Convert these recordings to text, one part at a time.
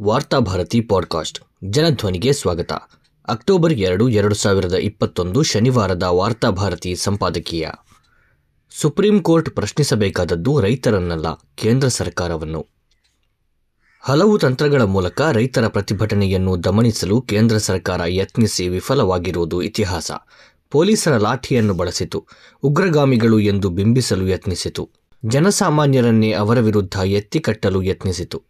Varthabharati podcast. ಜನಧ್ವನಿಗೆ ಸ್ವಾಗತ. October ಎರಡು ಎರಡು ಸಾವಿರದ ಇಪ್ಪತ್ತೊಂದು ಶನಿವಾರದ ವಾರ್ತಾಭಾರತಿ ಸಂಪಾದಕೀಯ. ಸುಪ್ರೀಂ ಕೋರ್ಟ್ ಪ್ರಶ್ನಿಸಬೇಕಾದದ್ದು ರೈತರನ್ನಲ್ಲ, ಕೇಂದ್ರ ಸರ್ಕಾರವನ್ನು. ಹಲವು ತಂತ್ರಗಳ ಮೂಲಕ ರೈತರ ಪ್ರತಿಭಟನೆಯನ್ನು ದಮನಿಸಲು ಕೇಂದ್ರ ಸರ್ಕಾರ ಯತ್ನಿಸಿ ವಿಫಲವಾಗಿರುವುದು ಇತಿಹಾಸ. ಪೊಲೀಸರ ಲಾಠಿಯನ್ನು ಬಳಸಿತು. ಉಗ್ರಗಾಮಿಗಳು ಎಂದು ಬಿಂಬಿಸಲು ಯತ್ನಿಸಿತು. ಜನಸಾಮಾನ್ಯರನ್ನೇ ಅವರ ವಿರುದ್ಧ ಎತ್ತಿಕಟ್ಟಲು ಯತ್ನಿಸಿತು.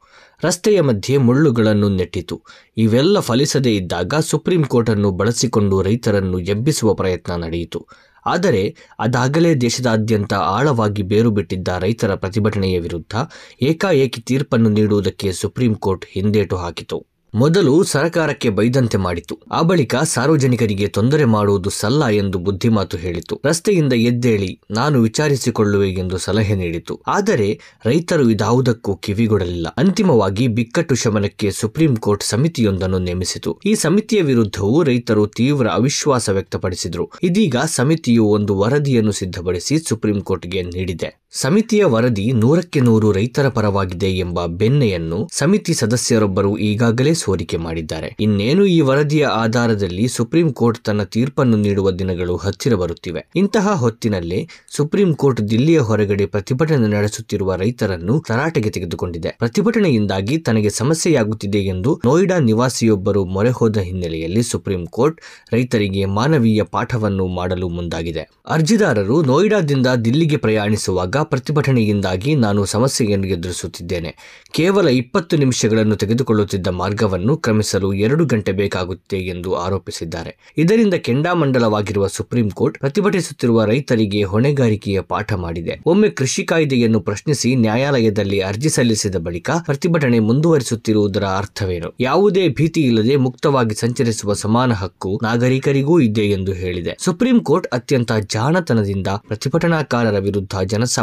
ರಸ್ತೆಯ ಮಧ್ಯೆ ಮುಳ್ಳುಗಳನ್ನು ನೆಟ್ಟಿತು. ಇವೆಲ್ಲ ಫಲಿಸದೇ ಇದ್ದಾಗ ಸುಪ್ರೀಂ ಕೋರ್ಟನ್ನು ಬಳಸಿಕೊಂಡು ರೈತರನ್ನು ಎಬ್ಬಿಸುವ ಪ್ರಯತ್ನ ನಡೆಯಿತು. ಆದರೆ ಅದಾಗಲೇ ದೇಶದಾದ್ಯಂತ ಆಳವಾಗಿ ಬೇರು ಬಿಟ್ಟಿದ್ದ ರೈತರ ಪ್ರತಿಭಟನೆಯ ವಿರುದ್ಧ ಏಕಾಏಕಿ ತೀರ್ಪನ್ನು ನೀಡುವುದಕ್ಕೆ ಸುಪ್ರೀಂ ಕೋರ್ಟ್ ಹಿಂದೇಟು ಹಾಕಿತು. ಮೊದಲು ಸರಕಾರಕ್ಕೆ ಬೈದಂತೆ ಮಾಡಿತು. ಆ ಬಳಿಕ ಸಾರ್ವಜನಿಕರಿಗೆ ತೊಂದರೆ ಮಾಡುವುದು ಸಲ್ಲ ಎಂದು ಬುದ್ಧಿಮಾತು ಹೇಳಿತು. ರಸ್ತೆಯಿಂದ ಎದ್ದೇಳಿ ನಾನು ವಿಚಾರಿಸಿಕೊಳ್ಳುವೆ ಎಂದು ಸಲಹೆ ನೀಡಿತು. ಆದರೆ ರೈತರು ಇದಾವುದಕ್ಕೂ ಕಿವಿಗೊಡಲಿಲ್ಲ. ಅಂತಿಮವಾಗಿ ಬಿಕ್ಕಟ್ಟು ಶಮನಕ್ಕೆ ಸುಪ್ರೀಂ ಕೋರ್ಟ್ ಸಮಿತಿಯೊಂದನ್ನು ನೇಮಿಸಿತು. ಈ ಸಮಿತಿಯ ವಿರುದ್ಧವೂ ರೈತರು ತೀವ್ರ ಅವಿಶ್ವಾಸ ವ್ಯಕ್ತಪಡಿಸಿದರು. ಇದೀಗ ಸಮಿತಿಯು ಒಂದು ವರದಿಯನ್ನು ಸಿದ್ಧಪಡಿಸಿ ಸುಪ್ರೀಂ ಕೋರ್ಟ್ಗೆ ನೀಡಿದೆ. ಸಮಿತಿಯ ವರದಿ ನೂರಕ್ಕೆ ನೂರು ರೈತರ ಪರವಾಗಿದೆ ಎಂಬ ಬೆನ್ನೆಯನ್ನು ಸಮಿತಿ ಸದಸ್ಯರೊಬ್ಬರು ಈಗಾಗಲೇ ಸೋರಿಕೆ ಮಾಡಿದ್ದಾರೆ. ಇನ್ನೇನು ಈ ವರದಿಯ ಆಧಾರದಲ್ಲಿ ಸುಪ್ರೀಂ ಕೋರ್ಟ್ ತನ್ನ ತೀರ್ಪನ್ನು ನೀಡುವ ದಿನಗಳು ಹತ್ತಿರ ಬರುತ್ತಿವೆ. ಇಂತಹ ಹೊತ್ತಿನಲ್ಲೇ ಸುಪ್ರೀಂ ಕೋರ್ಟ್ ದಿಲ್ಲಿಯ ಹೊರಗಡೆ ಪ್ರತಿಭಟನೆ ನಡೆಸುತ್ತಿರುವ ರೈತರನ್ನು ತರಾಟೆಗೆ ತೆಗೆದುಕೊಂಡಿದೆ. ಪ್ರತಿಭಟನೆಯಿಂದಾಗಿ ತನಗೆ ಸಮಸ್ಯೆಯಾಗುತ್ತಿದೆ ಎಂದು ನೋಯ್ಡಾ ನಿವಾಸಿಯೊಬ್ಬರು ಮೊರೆ ಹೋದ ಹಿನ್ನೆಲೆಯಲ್ಲಿ ಸುಪ್ರೀಂ ಕೋರ್ಟ್ ರೈತರಿಗೆ ಮಾನವೀಯ ಪಾಠವನ್ನು ಮಾಡಲು ಮುಂದಾಗಿದೆ. ಅರ್ಜಿದಾರರು ನೋಯ್ಡಾದಿಂದ ದಿಲ್ಲಿಗೆ ಪ್ರಯಾಣಿಸುವಾಗ ಪ್ರತಿಭಟನೆಯಿಂದಾಗಿ ನಾನು ಸಮಸ್ಯೆಯನ್ನು ಎದುರಿಸುತ್ತಿದ್ದೇನೆ. ಕೇವಲ ಇಪ್ಪತ್ತು ನಿಮಿಷಗಳನ್ನು ತೆಗೆದುಕೊಳ್ಳುತ್ತಿದ್ದ ಮಾರ್ಗವನ್ನು ಕ್ರಮಿಸಲು ಎರಡು ಗಂಟೆ ಬೇಕಾಗುತ್ತೆ ಎಂದು ಆರೋಪಿಸಿದ್ದಾರೆ. ಇದರಿಂದ ಕೆಂಡಾಮಂಡಲವಾಗಿರುವ ಸುಪ್ರೀಂ ಕೋರ್ಟ್ ಪ್ರತಿಭಟಿಸುತ್ತಿರುವ ರೈತರಿಗೆ ಹೊಣೆಗಾರಿಕೆಯ ಪಾಠ ಮಾಡಿದೆ. ಒಮ್ಮೆ ಕೃಷಿ ಕಾಯ್ದೆಯನ್ನು ಪ್ರಶ್ನಿಸಿ ನ್ಯಾಯಾಲಯದಲ್ಲಿ ಅರ್ಜಿ ಸಲ್ಲಿಸಿದ ಬಳಿಕ ಪ್ರತಿಭಟನೆ ಮುಂದುವರಿಸುತ್ತಿರುವುದರ ಅರ್ಥವೇನು? ಯಾವುದೇ ಭೀತಿ ಇಲ್ಲದೆ ಮುಕ್ತವಾಗಿ ಸಂಚರಿಸುವ ಸಮಾನ ಹಕ್ಕು ನಾಗರಿಕರಿಗೂ ಇದೆ ಎಂದು ಹೇಳಿದೆ. ಸುಪ್ರೀಂ ಕೋರ್ಟ್ ಅತ್ಯಂತ ಜಾಣತನದಿಂದ ಪ್ರತಿಭಟನಾಕಾರರ ವಿರುದ್ಧ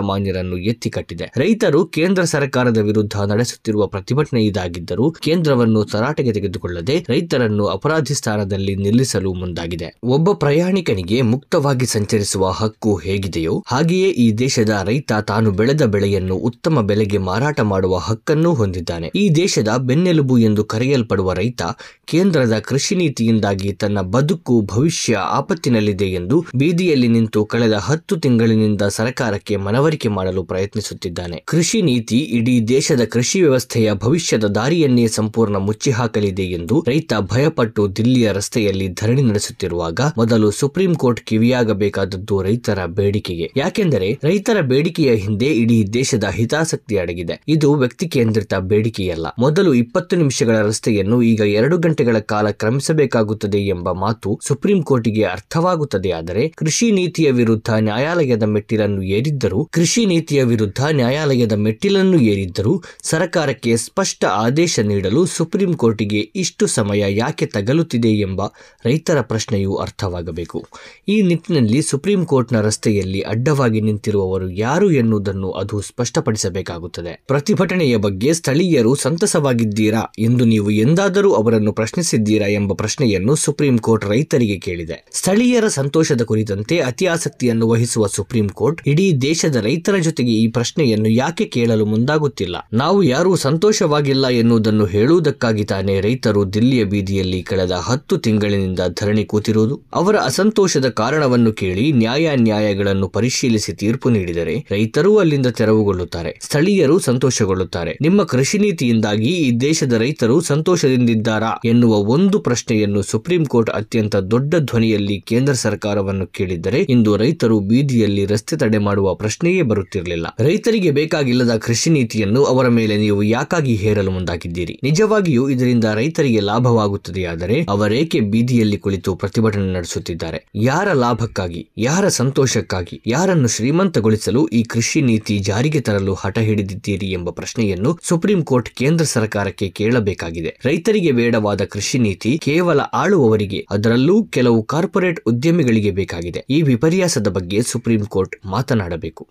ಜನಸಾಮಾನ್ಯರನ್ನು ಎತ್ತಿಕಟ್ಟಿದೆ ರೈತರು ಕೇಂದ್ರ ಸರ್ಕಾರದ ವಿರುದ್ಧ ನಡೆಸುತ್ತಿರುವ ಪ್ರತಿಭಟನೆ ಇದಾಗಿದ್ದರೂ ಕೇಂದ್ರವನ್ನು ತರಾಟೆಗೆ ತೆಗೆದುಕೊಳ್ಳದೆ ರೈತರನ್ನು ಅಪರಾಧಿ ಸ್ಥಾನದಲ್ಲಿ ನಿಲ್ಲಿಸಲು ಮುಂದಾಗಿದೆ. ಒಬ್ಬ ಪ್ರಯಾಣಿಕನಿಗೆ ಮುಕ್ತವಾಗಿ ಸಂಚರಿಸುವ ಹಕ್ಕು ಹೇಗಿದೆಯೋ ಹಾಗೆಯೇ ಈ ದೇಶದ ರೈತ ತಾನು ಬೆಳೆದ ಬೆಳೆಯನ್ನು ಉತ್ತಮ ಬೆಲೆಗೆ ಮಾರಾಟ ಮಾಡುವ ಹಕ್ಕನ್ನು ಹೊಂದಿದ್ದಾನೆ. ಈ ದೇಶದ ಬೆನ್ನೆಲುಬು ಎಂದು ಕರೆಯಲ್ಪಡುವ ರೈತ ಕೇಂದ್ರದ ಕೃಷಿ ನೀತಿಯಿಂದಾಗಿ ತನ್ನ ಬದುಕು, ಭವಿಷ್ಯ ಆಪತ್ತಿನಲ್ಲಿದೆ ಎಂದು ಬೀದಿಯಲ್ಲಿ ನಿಂತು ಕಳೆದ ಹತ್ತು ತಿಂಗಳಿನಿಂದ ಸರ್ಕಾರಕ್ಕೆ ಮನವರಿಕೆ ಮಾಡಲು ಪ್ರಯತ್ನಿಸುತ್ತಿದ್ದಾನೆ. ಕೃಷಿ ನೀತಿ ಇಡೀ ದೇಶದ ಕೃಷಿ ವ್ಯವಸ್ಥೆಯ ಭವಿಷ್ಯದ ದಾರಿಯನ್ನೇ ಸಂಪೂರ್ಣ ಮುಚ್ಚಿಹಾಕಲಿದೆ ಎಂದು ರೈತ ಭಯಪಟ್ಟು ದಿಲ್ಲಿಯ ರಸ್ತೆಯಲ್ಲಿ ಧರಣಿ ನಡೆಸುತ್ತಿರುವಾಗ ಮೊದಲು ಸುಪ್ರೀಂ ಕೋರ್ಟ್ ಕಿವಿಯಾಗಬೇಕಾದದ್ದು ರೈತರ ಬೇಡಿಕೆಗೆ. ಯಾಕೆಂದರೆ ರೈತರ ಬೇಡಿಕೆಯ ಹಿಂದೆ ಇಡೀ ದೇಶದ ಹಿತಾಸಕ್ತಿ ಅಡಗಿದೆ. ಇದು ವ್ಯಕ್ತಿ ಕೇಂದ್ರಿತ ಬೇಡಿಕೆಯಲ್ಲ. ಮೊದಲು ಇಪ್ಪತ್ತು ನಿಮಿಷಗಳ ರಸ್ತೆಯನ್ನು ಈಗ ಎರಡು ಗಂಟೆಗಳ ಕಾಲ ಕ್ರಮಿಸಬೇಕಾಗುತ್ತದೆ ಎಂಬ ಮಾತು ಸುಪ್ರೀಂ ಕೋರ್ಟಿಗೆ ಅರ್ಥವಾಗುತ್ತದೆ. ಆದರೆ ಕೃಷಿ ನೀತಿಯ ವಿರುದ್ಧ ನ್ಯಾಯಾಲಯದ ಮೆಟ್ಟಿಲನ್ನು ಏರಿದ್ದರೂ ಕೃಷಿ ನೀತಿಯ ವಿರುದ್ಧ ನ್ಯಾಯಾಲಯದ ಮೆಟ್ಟಿಲನ್ನು ಏರಿದ್ದರೂ ಸರ್ಕಾರಕ್ಕೆ ಸ್ಪಷ್ಟ ಆದೇಶ ನೀಡಲು ಸುಪ್ರೀಂ ಕೋರ್ಟಿಗೆ ಇಷ್ಟು ಸಮಯ ಯಾಕೆ ತಗಲುತ್ತಿದೆ ಎಂಬ ರೈತರ ಪ್ರಶ್ನೆಯೂ ಅರ್ಥವಾಗಬೇಕು. ಈ ನಿಟ್ಟಿನಲ್ಲಿ ಸುಪ್ರೀಂ ಕೋರ್ಟ್ನ ರಸ್ತೆಯಲ್ಲಿ ಅಡ್ಡವಾಗಿ ನಿಂತಿರುವವರು ಯಾರು ಎನ್ನುವುದನ್ನು ಅದು ಸ್ಪಷ್ಟಪಡಿಸಬೇಕಾಗುತ್ತದೆ. ಪ್ರತಿಭಟನೆಯ ಬಗ್ಗೆ ಸ್ಥಳೀಯರು ಸಂತಸವಾಗಿದ್ದೀರಾ ಎಂದು ನೀವು ಎಂದಾದರೂ ಅವರನ್ನು ಪ್ರಶ್ನಿಸಿದ್ದೀರಾ ಎಂಬ ಪ್ರಶ್ನೆಯನ್ನು ಸುಪ್ರೀಂ ಕೋರ್ಟ್ ರೈತರಿಗೆ ಕೇಳಿದೆ. ಸ್ಥಳೀಯರ ಸಂತೋಷದ ಕುರಿತಂತೆ ಅತಿ ಆಸಕ್ತಿಯನ್ನು ವಹಿಸುವ ಸುಪ್ರೀಂ ಕೋರ್ಟ್ ಇಡೀ ದೇಶದ ರೈತರ ಜೊತೆಗೆ ಈ ಪ್ರಶ್ನೆಯನ್ನು ಯಾಕೆ ಕೇಳಲು ಮುಂದಾಗುತ್ತಿಲ್ಲ? ನಾವು ಯಾರೂ ಸಂತೋಷವಾಗಿಲ್ಲ ಎನ್ನುವುದನ್ನು ಹೇಳುವುದಕ್ಕಾಗಿ ತಾನೇ ರೈತರು ದಿಲ್ಲಿಯ ಬೀದಿಯಲ್ಲಿ ಕಳೆದ ಹತ್ತು ತಿಂಗಳಿನಿಂದ ಧರಣಿ ಕೂತಿರುವುದು? ಅವರ ಅಸಂತೋಷದ ಕಾರಣವನ್ನು ಕೇಳಿ ನ್ಯಾಯಾನ್ಯಾಯಗಳನ್ನು ಪರಿಶೀಲಿಸಿ ತೀರ್ಪು ನೀಡಿದರೆ ರೈತರೂ ಅಲ್ಲಿಂದ ತೆರವುಗೊಳ್ಳುತ್ತಾರೆ, ಸ್ಥಳೀಯರು ಸಂತೋಷಗೊಳ್ಳುತ್ತಾರೆ. ನಿಮ್ಮ ಕೃಷಿ ನೀತಿಯಿಂದಾಗಿ ಈ ದೇಶದ ರೈತರು ಸಂತೋಷದಿಂದಿದ್ದಾರಾ ಎನ್ನುವ ಒಂದು ಪ್ರಶ್ನೆಯನ್ನು ಸುಪ್ರೀಂ ಕೋರ್ಟ್ ಅತ್ಯಂತ ದೊಡ್ಡ ಧ್ವನಿಯಲ್ಲಿ ಕೇಂದ್ರ ಸರ್ಕಾರವನ್ನು ಕೇಳಿದ್ದರೆ ಇಂದು ರೈತರು ಬೀದಿಯಲ್ಲಿ ರಸ್ತೆ ತಡೆ ಮಾಡುವ ಪ್ರಶ್ನೆಯೇ ಬರುತ್ತಿರಲಿಲ್ಲ. ರೈತರಿಗೆ ಬೇಕಾಗಿಲ್ಲದ ಕೃಷಿ ನೀತಿಯನ್ನು ಅವರ ಮೇಲೆ ನೀವು ಯಾಕಾಗಿ ಹೇರಲು ಮುಂದಾಗಿದ್ದೀರಿ? ನಿಜವಾಗಿಯೂ ಇದರಿಂದ ರೈತರಿಗೆ ಲಾಭವಾಗುತ್ತದೆಯಾದರೆ ಅವರೇಕೆ ಬೀದಿಯಲ್ಲಿ ಕುಳಿತು ಪ್ರತಿಭಟನೆ ನಡೆಸುತ್ತಿದ್ದಾರೆ? ಯಾರ ಲಾಭಕ್ಕಾಗಿ, ಯಾರ ಸಂತೋಷಕ್ಕಾಗಿ, ಯಾರನ್ನು ಶ್ರೀಮಂತಗೊಳಿಸಲು ಈ ಕೃಷಿ ನೀತಿ ಜಾರಿಗೆ ತರಲು ಹಠ ಹಿಡಿದಿದ್ದೀರಿ ಎಂಬ ಪ್ರಶ್ನೆಯನ್ನು ಸುಪ್ರೀಂ ಕೋರ್ಟ್ ಕೇಂದ್ರ ಸರ್ಕಾರಕ್ಕೆ ಕೇಳಬೇಕಾಗಿದೆ. ರೈತರಿಗೆ ಬೇಡವಾದ ಕೃಷಿ ನೀತಿ ಕೇವಲ ಆಳುವವರಿಗೆ, ಅದರಲ್ಲೂ ಕೆಲವು ಕಾರ್ಪೊರೇಟ್ ಉದ್ಯಮಿಗಳಿಗೆ ಬೇಕಾಗಿದೆ. ಈ ವಿಪರ್ಯಾಸದ ಬಗ್ಗೆ ಸುಪ್ರೀಂ ಕೋರ್ಟ್ ಮಾತನಾಡಬೇಕು.